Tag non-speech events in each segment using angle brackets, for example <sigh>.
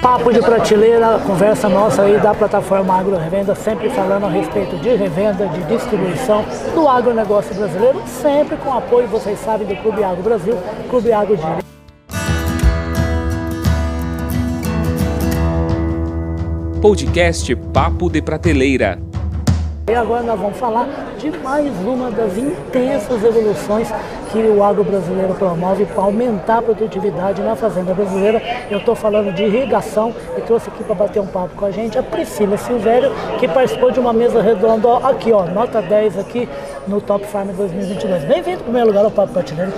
Papo de prateleira, conversa nossa aí da plataforma Agro Revenda, sempre falando a respeito de revenda, de distribuição do agronegócio brasileiro, sempre com apoio, vocês sabem, do Clube Agro Brasil, Clube Agro Dire. Podcast Papo de Prateleira. E agora nós vamos falar de mais uma das intensas evoluções que o agro brasileiro promove para aumentar a produtividade na fazenda brasileira. Eu estou falando de irrigação e trouxe aqui para bater um papo com a gente a Priscila Silvério, que participou de uma mesa redonda aqui, ó, nota 10 aqui no Top Farm 2022. Bem-vindo, em primeiro lugar, ao Papo Patineiro.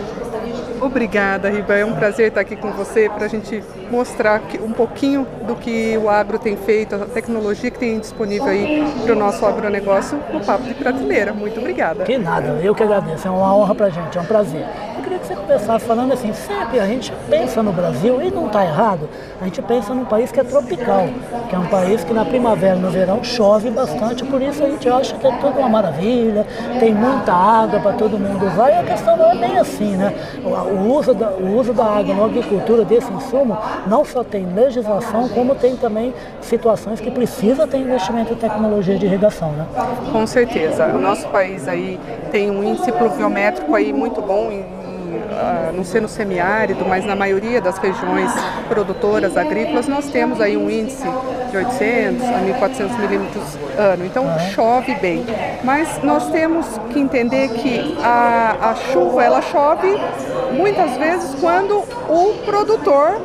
Obrigada, Riba. É um prazer estar aqui com você para a gente mostrar um pouquinho do que o agro tem feito, a tecnologia que tem disponível aí para o nosso agronegócio no Papo de Prateleira. Muito obrigada. Que nada, eu que agradeço. É uma honra para a gente, é um prazer. Queria que você começasse falando assim, sempre a gente pensa no Brasil, e não está errado, a gente pensa num país que é tropical, que é um país que na primavera e no verão chove bastante, por isso a gente acha que é tudo uma maravilha, tem muita água para todo mundo usar, e a questão não é bem assim, né? O uso da, o uso da água na agricultura desse insumo não só tem legislação, como tem também situações que precisa ter investimento em tecnologia de irrigação, né? Com certeza. O nosso país aí tem um índice pluviométrico aí muito bom uh, não ser no semiárido, mas na maioria das regiões produtoras agrícolas, nós temos aí um índice de 800 a 1.400 milímetros ano. Então chove bem. Mas nós temos que entender que a, a chuva ela chove muitas vezes quando o produtor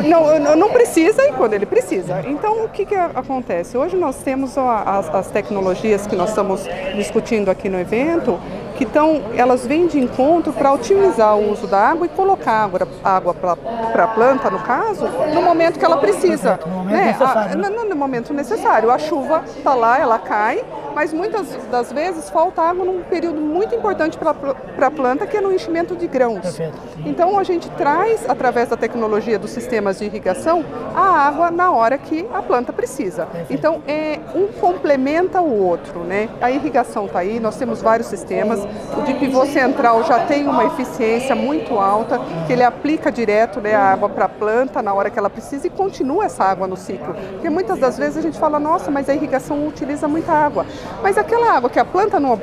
não, não precisa e quando ele precisa. Então, o que, que acontece? Hoje nós temos as, as tecnologias que nós estamos discutindo aqui no evento, que estão, elas vêm de encontro para otimizar o uso da água e colocar água, água para a planta, no caso, no momento que ela precisa. No momento né? necessário. A, no, no momento necessário. A chuva está lá, ela cai, mas muitas das vezes falta água num período muito importante para a planta, que é no enchimento de grãos. Então a gente traz, através da tecnologia dos sistemas de irrigação, a água na hora que a planta precisa. Então é um complementa o outro, né? A irrigação está aí, nós temos vários sistemas. O de pivô central já tem uma eficiência muito alta, que ele aplica direto né, a água para a planta na hora que ela precisa e continua essa água no ciclo. Porque muitas das vezes a gente fala, nossa, mas a irrigação utiliza muita água. Mas aquela água que a planta não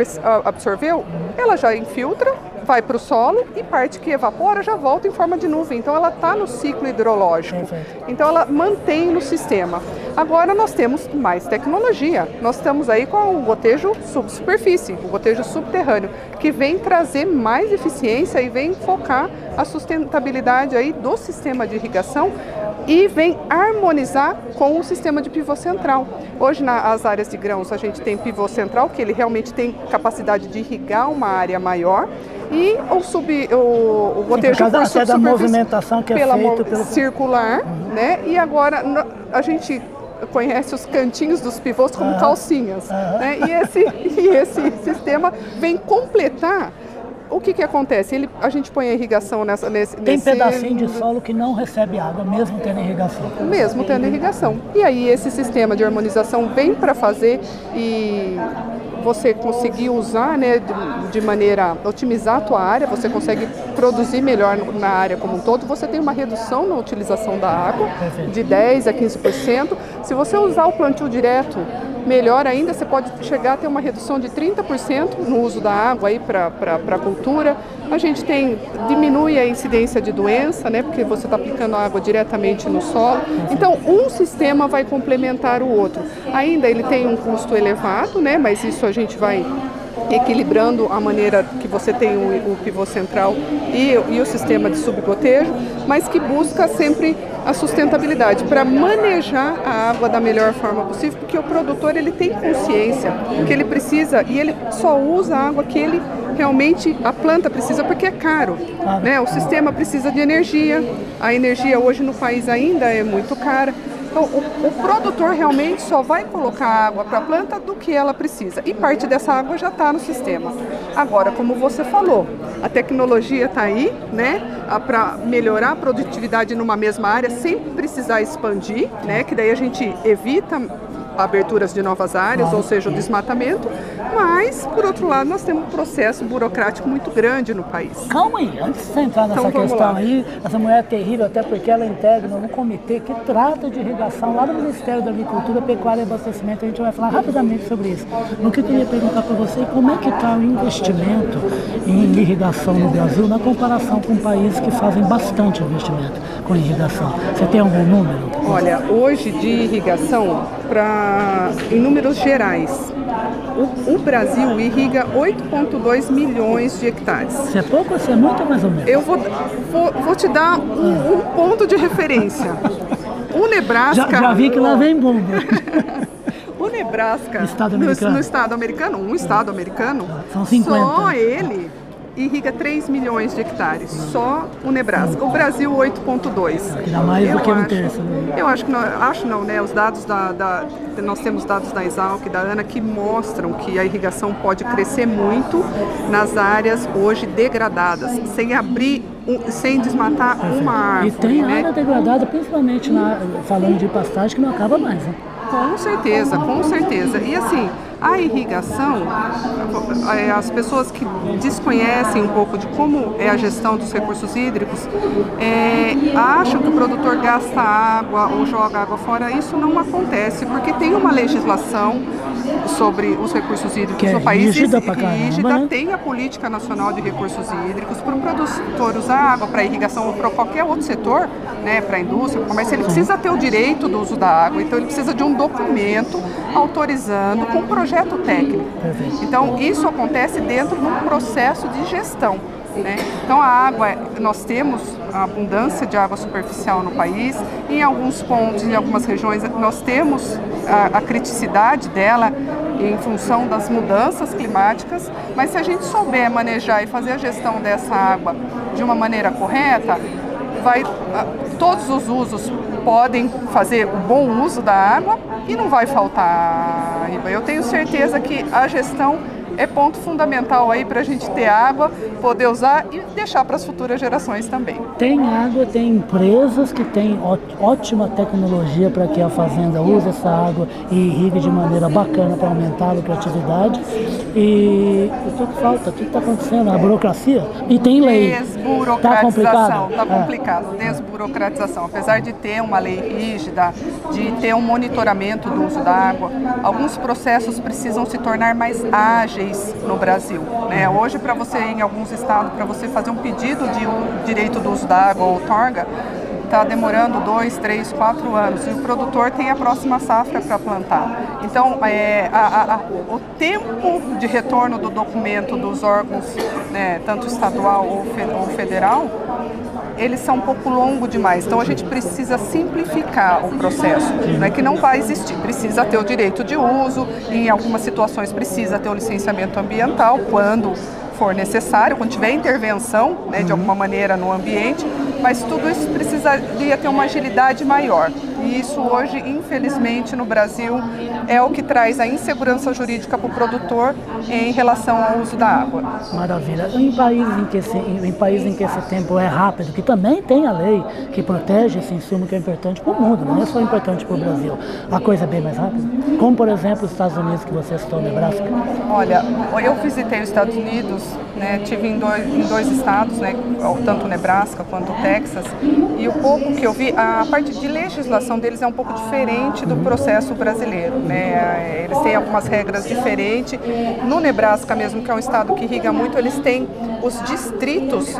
absorveu, ela já infiltra, vai para o solo e parte que evapora já volta em forma de nuvem. Então ela está no ciclo hidrológico. Perfeito. Então ela mantém no sistema. Agora nós temos mais tecnologia. Nós estamos aí com o gotejo subsuperfície, o gotejo subterrâneo, que vem trazer mais eficiência e vem focar a sustentabilidade aí do sistema de irrigação e vem harmonizar com o sistema de pivô central. Hoje nas áreas de grãos a gente tem pivô central, que ele realmente tem capacidade de irrigar uma área maior. E o, sub, o, o causa por até da movimentação que é pela feito pelo- circular, né? E agora a gente conhece os cantinhos dos pivôs como Aham. calcinhas, Aham. né? E esse <laughs> e esse sistema vem completar o que que acontece? Ele, a gente põe a irrigação nessa nesse Tem nesse- pedacinho de solo que não recebe água, mesmo tendo irrigação. mesmo tendo irrigação. E aí esse sistema de harmonização vem para fazer e você conseguir usar né, de, maneira otimizar a tua área, você consegue produzir melhor na área como um todo, você tem uma redução na utilização da água de 10 a 15%. Se você usar o plantio direto, melhor ainda, você pode chegar a ter uma redução de 30% no uso da água aí para a cultura. A gente tem diminui a incidência de doença, né, porque você está aplicando água diretamente no solo. Então, um sistema vai complementar o outro. Ainda ele tem um custo elevado, né, mas isso a gente vai equilibrando a maneira que você tem o, o pivô central e, e o sistema de subgotejo, mas que busca sempre a sustentabilidade para manejar a água da melhor forma possível, porque o produtor ele tem consciência que ele precisa e ele só usa a água que ele realmente a planta precisa porque é caro, né? O sistema precisa de energia, a energia hoje no país ainda é muito cara. Então, o, o produtor realmente só vai colocar água para a planta do que ela precisa. E parte dessa água já está no sistema. Agora, como você falou, a tecnologia está aí, né? Para melhorar a produtividade numa mesma área sem precisar expandir, né? Que daí a gente evita aberturas de novas áreas, ou seja, o desmatamento, Mas, por outro lado, nós temos um processo burocrático muito grande no país. Calma aí, antes de você entrar nessa Então, questão lá. aí, essa mulher é terrível, até porque ela integra um comitê que trata de irrigação lá no Ministério da Agricultura, Pecuária e Abastecimento. A gente vai falar rapidamente sobre isso. O que eu queria perguntar para você é como é que está o investimento em irrigação no Brasil na comparação com países que fazem bastante investimento com irrigação. Você tem algum número? Olha, hoje de irrigação, pra, em números gerais, o, o Brasil irriga 8,2 milhões de hectares. Se é pouco ou se é muito mais ou menos? Eu vou, vou, vou te dar um, um ponto de referência. O Nebraska. Já, já vi que lá vem bomba. <laughs> O Nebraska, Estado no- no, estado americano, um estado americano, São 50. só ele irriga 3 milhões de hectares, só o Nebraska. O Brasil 8.2. Que dá mais do Eu que um terço, né? Eu acho que não, acho não, né? Os dados da, da- nós temos dados da Exalc, da ANA que mostram que a irrigação pode crescer muito nas áreas hoje degradadas, sem abrir, um- sem desmatar uma árvore, E tem né? área degradada, principalmente na, falando de pastagem, que não acaba mais. Né? Com certeza, com certeza. E assim, a irrigação, eh, as pessoas que desconhecem um pouco de como é a gestão dos recursos hídricos, eh, acham que o produtor gasta água ou joga água fora. Isso não acontece, porque tem uma legislação sobre os recursos hídricos Que é no país rígida pra caramba, rígida, né? tem a política nacional de recursos hídricos para o produtor usar água para irrigação ou para qualquer outro setor, né, para a indústria, para o comércio, ele precisa ter o direito do uso da água, então ele precisa de um documento autorizando com um projeto técnico. Então isso acontece dentro de um processo de gestão. Né? Então a água, nós temos abundância de água superficial no país, em alguns pontos, em algumas regiões, nós temos a, a criticidade dela em função das mudanças climáticas, mas se a gente souber manejar e fazer a gestão dessa água de uma maneira correta, vai, todos os usos podem fazer o bom uso da água e não vai faltar riba. Eu tenho certeza que a gestão é ponto fundamental aí para a gente ter água, poder usar e deixar para as futuras gerações também. Tem água, tem empresas que têm ótima tecnologia para que a fazenda use essa água e irrigue de maneira bacana para aumentar a lucratividade. E o que falta? O que está acontecendo? A burocracia? E tem lei. Tá Desburocratização, complicado? está É. complicado. Desburocratização, apesar de ter uma lei rígida, de ter um monitoramento do uso da água, alguns processos precisam se tornar mais ágeis no Brasil. né? Hoje, para você em alguns estados, para você fazer um pedido de um direito do uso da água ou outorga, está demorando dois, três, quatro anos e o produtor tem a próxima safra para plantar. Então, é, a- a- o tempo de retorno do documento dos órgãos, né, tanto estadual ou, fe- ou federal, eles são um pouco longo demais. Então, a gente precisa simplificar o processo, né, que não vai existir. Precisa ter o direito de uso, em algumas situações precisa ter o licenciamento ambiental, quando for necessário, quando tiver intervenção né, de alguma maneira no ambiente, mas tudo isso precisaria ter uma agilidade maior. E isso hoje, infelizmente, no Brasil é o que traz a insegurança jurídica para o produtor em relação ao uso da água. Maravilha. Em países em que esse, em, países em que esse tempo é rápido, que também tem a lei que protege esse insumo que é importante para o mundo, não é só importante para o Brasil. A coisa é bem mais rápida. Como, por exemplo, os Estados Unidos, que você citou, Nebraska. Olha, eu visitei os Estados Unidos, né, tive em dois, em dois estados, né, tanto Nebraska quanto Texas, e o pouco que eu vi, a parte de legislação deles é um pouco diferente do processo brasileiro. Né? Eles têm algumas regras diferentes. No Nebraska mesmo, que é um estado que irriga muito, eles têm os distritos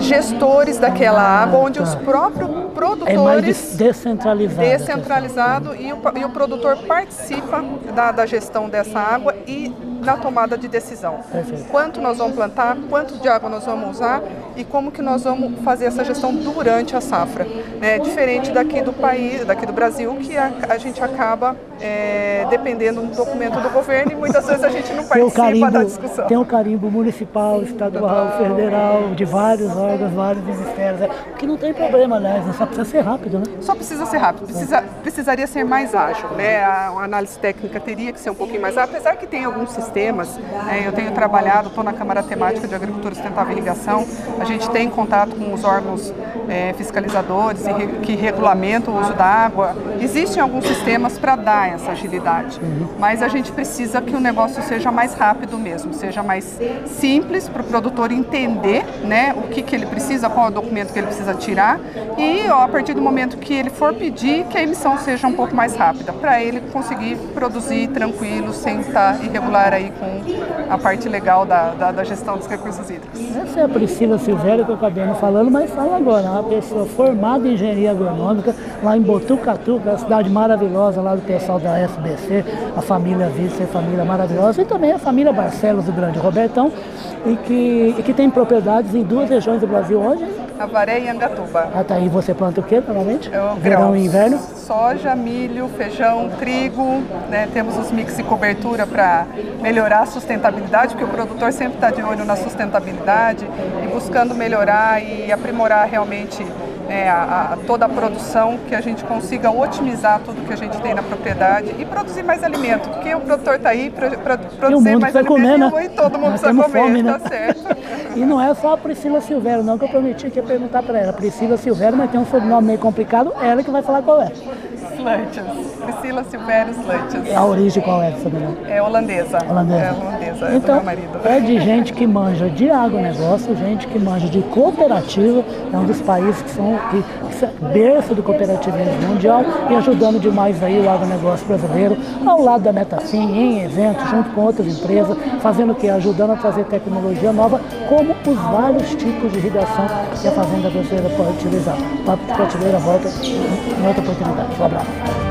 gestores daquela água, onde os próprios É mais produtores des- descentralizado. descentralizado e o, e o produtor participa da, da gestão dessa água e na tomada de decisão. Perfeito. Quanto nós vamos plantar, quanto de água nós vamos usar e como que nós vamos fazer essa gestão durante a safra. Né? Diferente daqui do país, daqui do Brasil, que a, a gente acaba é, dependendo do documento do governo e muitas vezes a gente não participa carimbo, da discussão. tem o carimbo municipal, estadual, federal, de vários órgãos, vários ministérios. é, que não tem problema, aliás, né? só precisa ser rápido, né? Só precisa ser rápido, precisa, precisaria ser mais ágil, né? A, a análise técnica teria que ser um pouquinho mais ágil, apesar que tem alguns sistemas sistemas. É, eu tenho trabalhado, estou na Câmara Temática de Agricultura Sustentável e Irrigação, a gente tem contato com os órgãos é, fiscalizadores que regulamentam o uso da água. Existem alguns sistemas para dar essa agilidade, mas a gente precisa que o negócio seja mais rápido mesmo, seja mais simples para o produtor entender né, o que, que ele precisa, qual é o documento que ele precisa tirar e ó, a partir do momento que ele for pedir, que a emissão seja um pouco mais rápida, para ele conseguir produzir tranquilo, sem estar irregular aí com a parte legal da, da, da gestão dos recursos hídricos. Essa é a Priscila Silvério que eu acabei não falando, mas fala agora, uma pessoa formada em engenharia agronômica, lá em Botucatu, que é uma cidade maravilhosa lá do pessoal da FBC, a família Vice, família maravilhosa, e também a família Barcelos do Grande Robertão, e que, e que tem propriedades em duas regiões do Brasil hoje. Avaré e Angatuba. Ah, tá. E você planta o que normalmente? Eu, Verão e inverno? Soja, milho, feijão, trigo. Né? Temos os mix e cobertura para melhorar a sustentabilidade, porque o produtor sempre está de olho na sustentabilidade e buscando melhorar e aprimorar realmente é, a, a, toda a produção, que a gente consiga otimizar tudo que a gente tem na propriedade e produzir mais alimento, porque o produtor está aí para produzir mais alimento comer, né? e todo mundo Nós precisa comer, fome, né? tá certo. <laughs> e não é só a Priscila Silvério, não, que eu prometi que ia perguntar para ela. Priscila Silvério, mas tem um sobrenome meio complicado, ela que vai falar qual é. Slantes. Priscila Silvério Slantes. A origem qual é dessa menina? É holandesa. Holandesa. É holandesa, é então. É de gente que manja de agronegócio, gente que manja de cooperativa, é um dos países que são que, que berço do cooperativismo mundial e ajudando demais aí o agronegócio brasileiro, ao lado da Metafim, em eventos, junto com outras empresas, fazendo o que? Ajudando a trazer tecnologia nova, como os vários tipos de irrigação que a Fazenda Brasileira pode utilizar. De Prateleira volta em outra oportunidade. Um abraço.